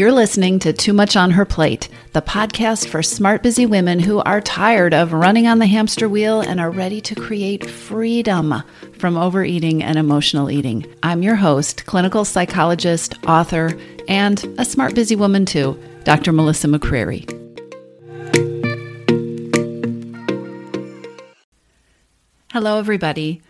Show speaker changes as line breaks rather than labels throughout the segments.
You're listening to Too Much on Her Plate, the podcast for smart, busy women who are tired of running on the hamster wheel and are ready to create freedom from overeating and emotional eating. I'm your host, clinical psychologist, author, and a smart, busy woman too, Dr. Melissa McCreery. Hello, everybody.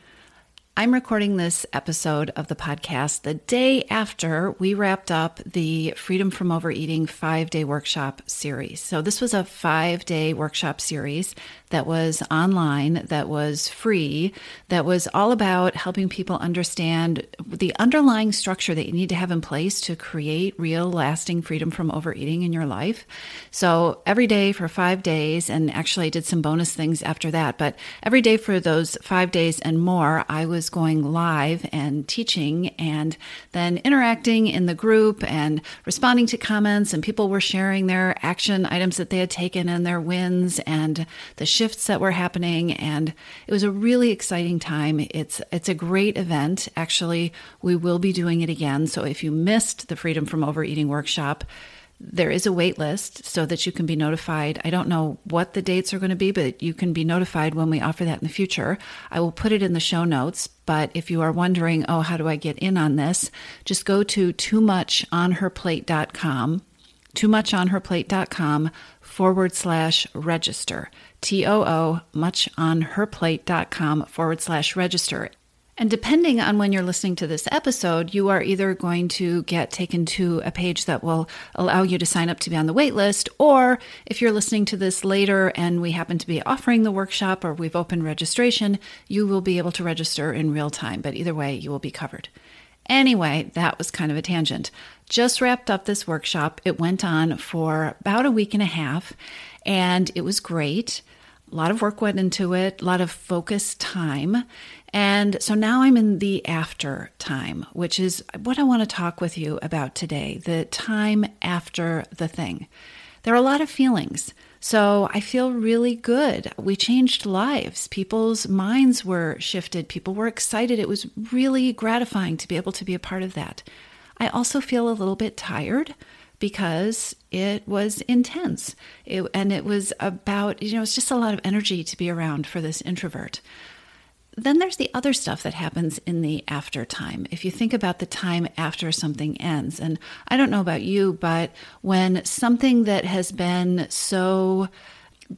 I'm recording this episode of the podcast the day after we wrapped up the Freedom from Overeating five day workshop series. So, this was a five day workshop series that was online, that was free, that was all about helping people understand the underlying structure that you need to have in place to create real, lasting freedom from overeating in your life. So, every day for five days, and actually, I did some bonus things after that, but every day for those five days and more, I was going live and teaching and then interacting in the group and responding to comments. And people were sharing their action items that they had taken and their wins and the shifts that were happening. And it was a really exciting time. It's, it's a great event. Actually, we will be doing it again. So if you missed the Freedom from Overeating workshop, there is a wait list so that you can be notified. I don't know what the dates are going to be, but you can be notified when we offer that in the future. I will put it in the show notes. But if you are wondering, oh, how do I get in on this? Just go to too much on her plate.com, too much on her plate.com forward slash register. T O O much on her plate.com forward slash register. And depending on when you're listening to this episode, you are either going to get taken to a page that will allow you to sign up to be on the wait list, or if you're listening to this later and we happen to be offering the workshop or we've opened registration, you will be able to register in real time. But either way, you will be covered. Anyway, that was kind of a tangent. Just wrapped up this workshop. It went on for about a week and a half, and it was great. A lot of work went into it, a lot of focused time. And so now I'm in the after time, which is what I want to talk with you about today the time after the thing. There are a lot of feelings. So I feel really good. We changed lives. People's minds were shifted. People were excited. It was really gratifying to be able to be a part of that. I also feel a little bit tired because it was intense. It, and it was about, you know, it's just a lot of energy to be around for this introvert then there's the other stuff that happens in the after time. If you think about the time after something ends, and I don't know about you, but when something that has been so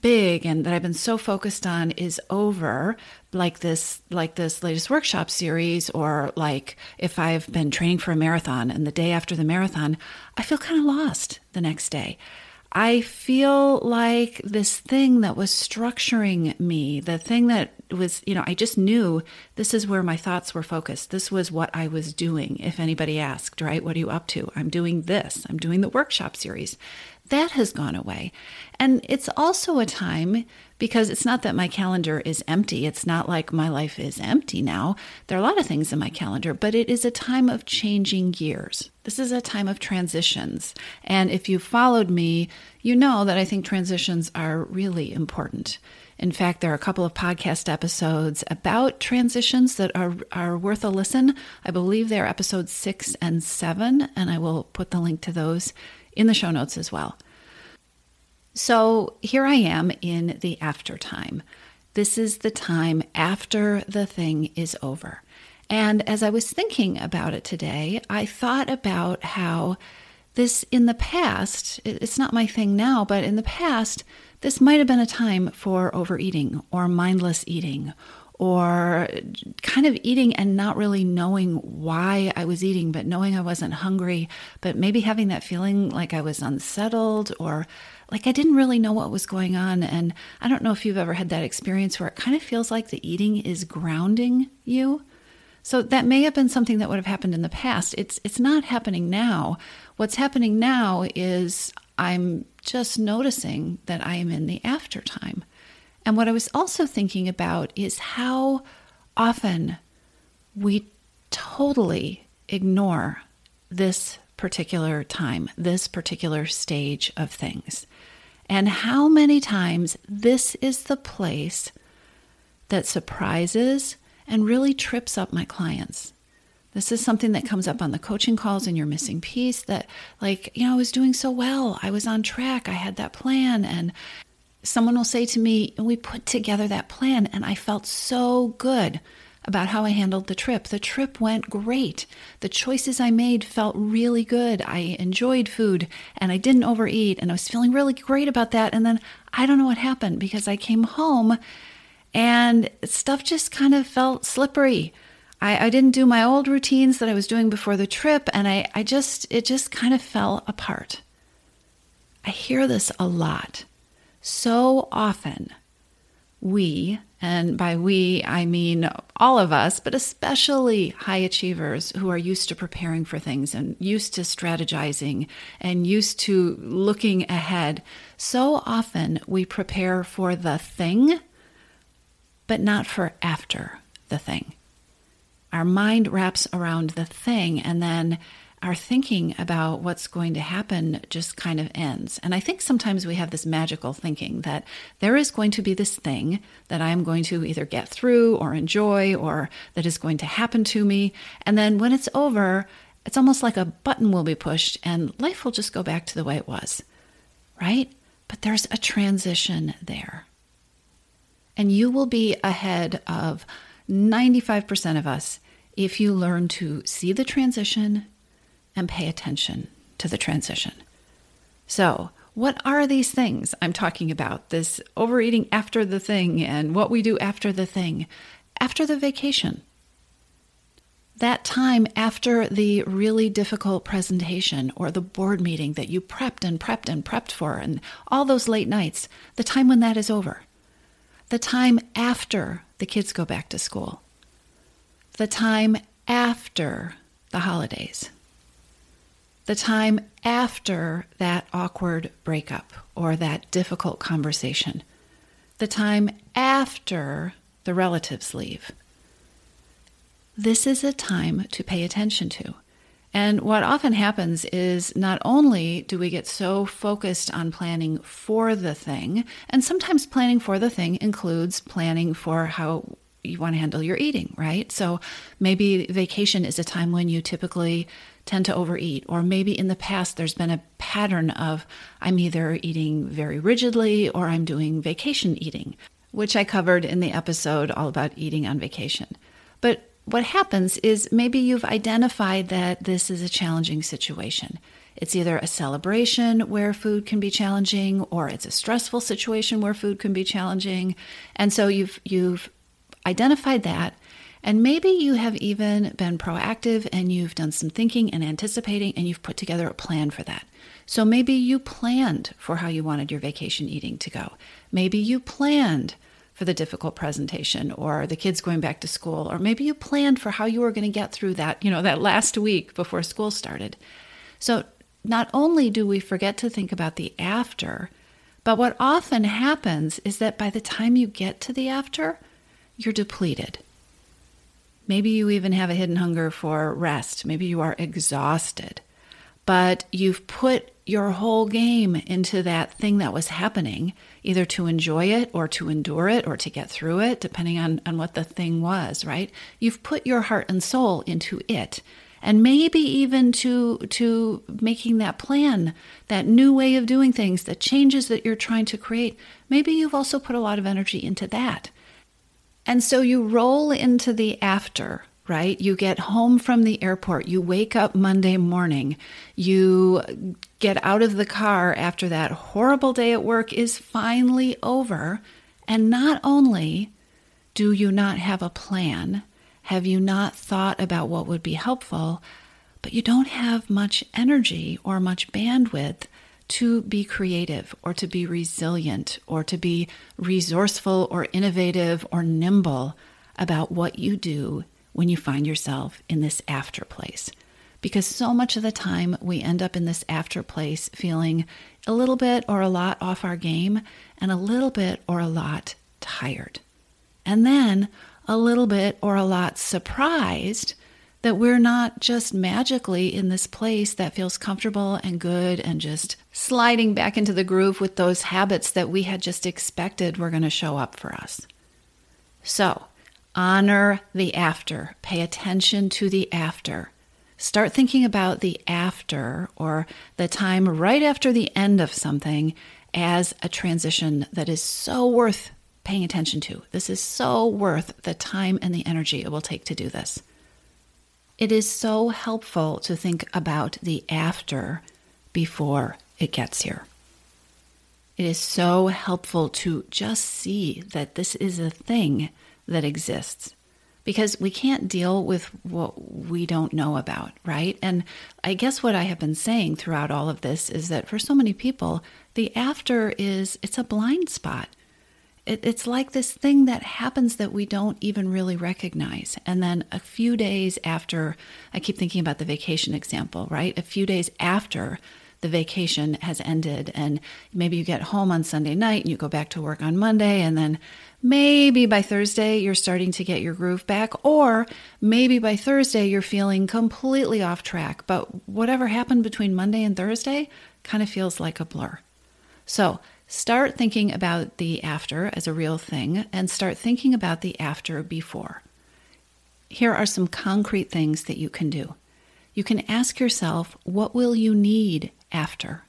big and that I've been so focused on is over, like this like this latest workshop series or like if I've been training for a marathon and the day after the marathon, I feel kind of lost the next day. I feel like this thing that was structuring me, the thing that was, you know, I just knew this is where my thoughts were focused. This was what I was doing. If anybody asked, right, what are you up to? I'm doing this, I'm doing the workshop series. That has gone away. And it's also a time because it's not that my calendar is empty. It's not like my life is empty now. There are a lot of things in my calendar, but it is a time of changing gears. This is a time of transitions. And if you followed me, you know that I think transitions are really important. In fact, there are a couple of podcast episodes about transitions that are, are worth a listen. I believe they're episodes six and seven, and I will put the link to those in the show notes as well. So here I am in the after time. This is the time after the thing is over. And as I was thinking about it today, I thought about how this in the past, it's not my thing now, but in the past, this might have been a time for overeating or mindless eating or kind of eating and not really knowing why I was eating, but knowing I wasn't hungry, but maybe having that feeling like I was unsettled or like I didn't really know what was going on. And I don't know if you've ever had that experience where it kind of feels like the eating is grounding you. So that may have been something that would have happened in the past. It's it's not happening now. What's happening now is I'm just noticing that I am in the after time. And what I was also thinking about is how often we totally ignore this particular time, this particular stage of things. And how many times this is the place that surprises and really trips up my clients. This is something that comes up on the coaching calls and your missing piece that, like, you know, I was doing so well. I was on track. I had that plan. And someone will say to me, We put together that plan, and I felt so good about how I handled the trip. The trip went great. The choices I made felt really good. I enjoyed food and I didn't overeat, and I was feeling really great about that. And then I don't know what happened because I came home and stuff just kind of felt slippery. I, I didn't do my old routines that I was doing before the trip, and I, I just, it just kind of fell apart. I hear this a lot. So often, we, and by we, I mean all of us, but especially high achievers who are used to preparing for things and used to strategizing and used to looking ahead. So often we prepare for the thing, but not for after the thing our mind wraps around the thing and then our thinking about what's going to happen just kind of ends. And I think sometimes we have this magical thinking that there is going to be this thing that I'm going to either get through or enjoy or that is going to happen to me. And then when it's over, it's almost like a button will be pushed and life will just go back to the way it was, right? But there's a transition there. And you will be ahead of 95% of us if you learn to see the transition and pay attention to the transition. So, what are these things I'm talking about? This overeating after the thing and what we do after the thing, after the vacation. That time after the really difficult presentation or the board meeting that you prepped and prepped and prepped for, and all those late nights, the time when that is over. The time after the kids go back to school. The time after the holidays. The time after that awkward breakup or that difficult conversation. The time after the relatives leave. This is a time to pay attention to. And what often happens is not only do we get so focused on planning for the thing, and sometimes planning for the thing includes planning for how you want to handle your eating, right? So maybe vacation is a time when you typically tend to overeat, or maybe in the past there's been a pattern of I'm either eating very rigidly or I'm doing vacation eating, which I covered in the episode all about eating on vacation. But what happens is maybe you've identified that this is a challenging situation. It's either a celebration where food can be challenging or it's a stressful situation where food can be challenging. And so you've you've identified that and maybe you have even been proactive and you've done some thinking and anticipating and you've put together a plan for that. So maybe you planned for how you wanted your vacation eating to go. Maybe you planned for the difficult presentation or the kids going back to school or maybe you planned for how you were going to get through that, you know, that last week before school started. So not only do we forget to think about the after, but what often happens is that by the time you get to the after, you're depleted. Maybe you even have a hidden hunger for rest. Maybe you are exhausted, but you've put your whole game into that thing that was happening, either to enjoy it or to endure it or to get through it, depending on, on what the thing was, right? You've put your heart and soul into it. And maybe even to to making that plan, that new way of doing things, the changes that you're trying to create. Maybe you've also put a lot of energy into that. And so you roll into the after right? You get home from the airport, you wake up Monday morning, you get out of the car after that horrible day at work is finally over. And not only do you not have a plan, have you not thought about what would be helpful, but you don't have much energy or much bandwidth to be creative or to be resilient or to be resourceful or innovative or nimble about what you do when you find yourself in this after place. Because so much of the time we end up in this after place feeling a little bit or a lot off our game and a little bit or a lot tired. And then a little bit or a lot surprised that we're not just magically in this place that feels comfortable and good and just sliding back into the groove with those habits that we had just expected were going to show up for us. So, Honor the after. Pay attention to the after. Start thinking about the after or the time right after the end of something as a transition that is so worth paying attention to. This is so worth the time and the energy it will take to do this. It is so helpful to think about the after before it gets here. It is so helpful to just see that this is a thing that exists because we can't deal with what we don't know about, right? And I guess what I have been saying throughout all of this is that for so many people, the after is it's a blind spot. It, it's like this thing that happens that we don't even really recognize. And then a few days after, I keep thinking about the vacation example, right? A few days after the vacation has ended, and maybe you get home on Sunday night and you go back to work on Monday, and then maybe by Thursday you're starting to get your groove back, or maybe by Thursday you're feeling completely off track. But whatever happened between Monday and Thursday kind of feels like a blur. So, Start thinking about the after as a real thing and start thinking about the after before. Here are some concrete things that you can do. You can ask yourself, what will you need after?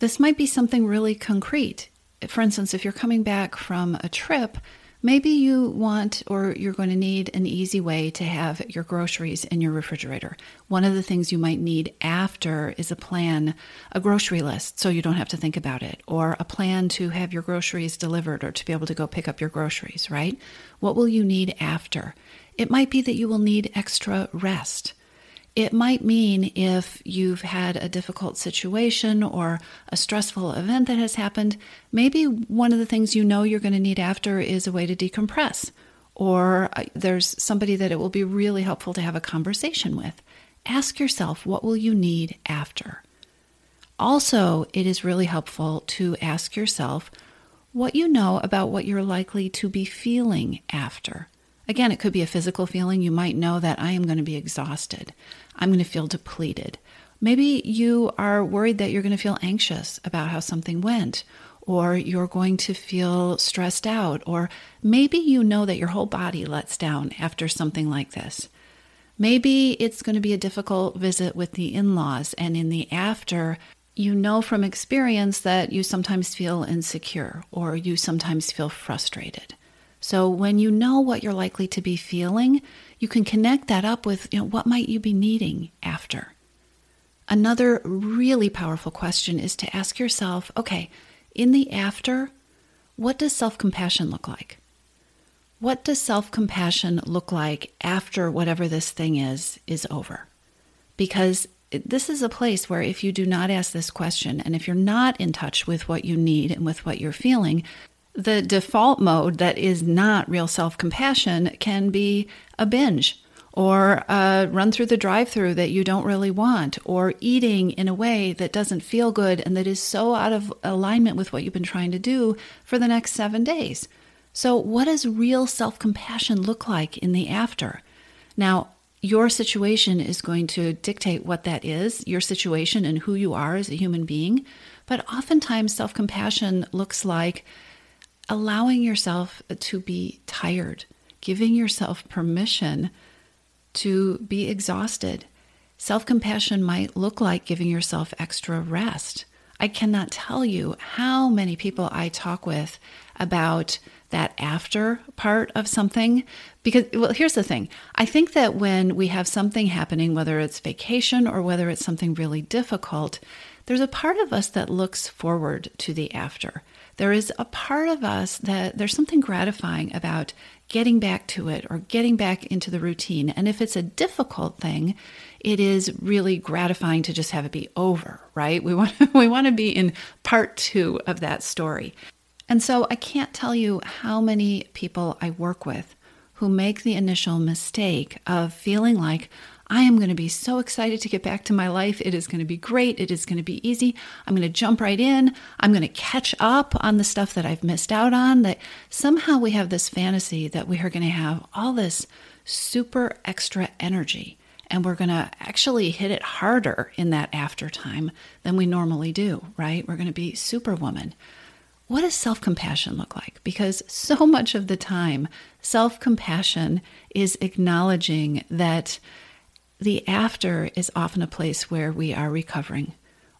This might be something really concrete. For instance, if you're coming back from a trip, Maybe you want or you're going to need an easy way to have your groceries in your refrigerator. One of the things you might need after is a plan, a grocery list, so you don't have to think about it, or a plan to have your groceries delivered or to be able to go pick up your groceries, right? What will you need after? It might be that you will need extra rest. It might mean if you've had a difficult situation or a stressful event that has happened, maybe one of the things you know you're going to need after is a way to decompress. Or uh, there's somebody that it will be really helpful to have a conversation with. Ask yourself, what will you need after? Also, it is really helpful to ask yourself what you know about what you're likely to be feeling after. Again, it could be a physical feeling. You might know that I am going to be exhausted. I'm going to feel depleted. Maybe you are worried that you're going to feel anxious about how something went, or you're going to feel stressed out, or maybe you know that your whole body lets down after something like this. Maybe it's going to be a difficult visit with the in laws, and in the after, you know from experience that you sometimes feel insecure or you sometimes feel frustrated. So when you know what you're likely to be feeling, you can connect that up with, you know, what might you be needing after? Another really powerful question is to ask yourself, okay, in the after, what does self-compassion look like? What does self-compassion look like after whatever this thing is is over? Because this is a place where if you do not ask this question and if you're not in touch with what you need and with what you're feeling, the default mode that is not real self compassion can be a binge or a run through the drive through that you don't really want, or eating in a way that doesn't feel good and that is so out of alignment with what you've been trying to do for the next seven days. So, what does real self compassion look like in the after? Now, your situation is going to dictate what that is, your situation and who you are as a human being. But oftentimes, self compassion looks like allowing yourself to be tired, giving yourself permission to be exhausted. Self compassion might look like giving yourself extra rest. I cannot tell you how many people I talk with about that after part of something. Because, well, here's the thing I think that when we have something happening, whether it's vacation or whether it's something really difficult, there's a part of us that looks forward to the after there is a part of us that there's something gratifying about getting back to it or getting back into the routine. And if it's a difficult thing, it is really gratifying to just have it be over, right? We want we want to be in part 2 of that story. And so I can't tell you how many people I work with who make the initial mistake of feeling like I am going to be so excited to get back to my life. It is going to be great. It is going to be easy. I'm going to jump right in. I'm going to catch up on the stuff that I've missed out on. That somehow we have this fantasy that we are going to have all this super extra energy and we're going to actually hit it harder in that after time than we normally do, right? We're going to be superwoman. what does self compassion look like? Because so much of the time, self compassion is acknowledging that the after is often a place where we are recovering,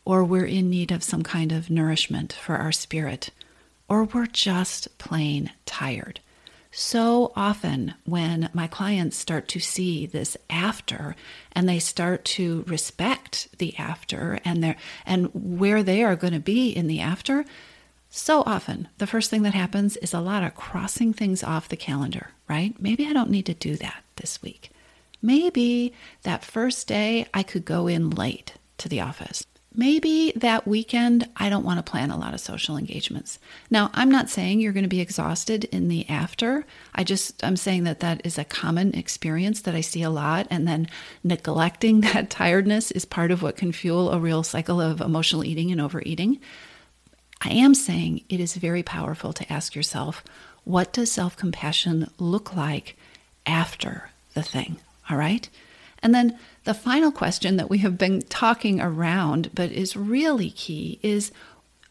or we're in need of some kind of nourishment for our spirit, or we're just plain tired. So often, when my clients start to see this after and they start to respect the after and, and where they are going to be in the after, so often, the first thing that happens is a lot of crossing things off the calendar, right? Maybe I don't need to do that this week. Maybe that first day I could go in late to the office. Maybe that weekend I don't want to plan a lot of social engagements. Now, I'm not saying you're going to be exhausted in the after. I just I'm saying that that is a common experience that I see a lot and then neglecting that tiredness is part of what can fuel a real cycle of emotional eating and overeating. I am saying it is very powerful to ask yourself, what does self compassion look like after the thing? All right. And then the final question that we have been talking around, but is really key, is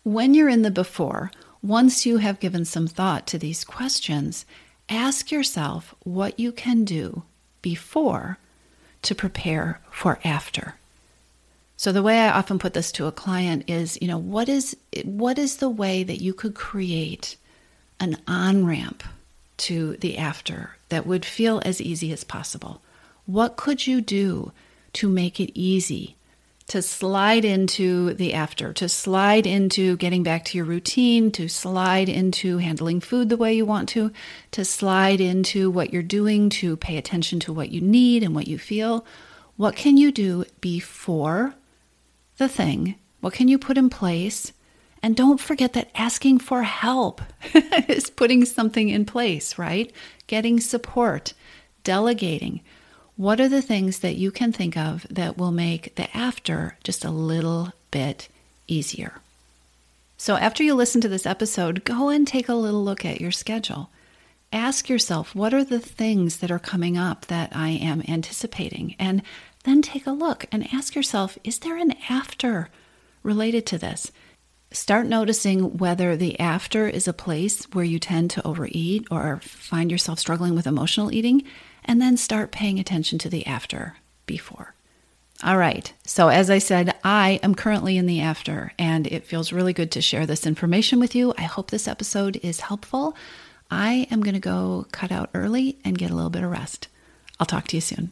when you're in the before, once you have given some thought to these questions, ask yourself what you can do before to prepare for after. So the way I often put this to a client is, you know, what is what is the way that you could create an on-ramp to the after that would feel as easy as possible? What could you do to make it easy to slide into the after, to slide into getting back to your routine, to slide into handling food the way you want to, to slide into what you're doing, to pay attention to what you need and what you feel? What can you do before the thing? What can you put in place? And don't forget that asking for help is putting something in place, right? Getting support, delegating. What are the things that you can think of that will make the after just a little bit easier? So, after you listen to this episode, go and take a little look at your schedule. Ask yourself, what are the things that are coming up that I am anticipating? And then take a look and ask yourself is there an after related to this? Start noticing whether the after is a place where you tend to overeat or find yourself struggling with emotional eating, and then start paying attention to the after before. All right, so as I said, I am currently in the after, and it feels really good to share this information with you. I hope this episode is helpful. I am going to go cut out early and get a little bit of rest. I'll talk to you soon.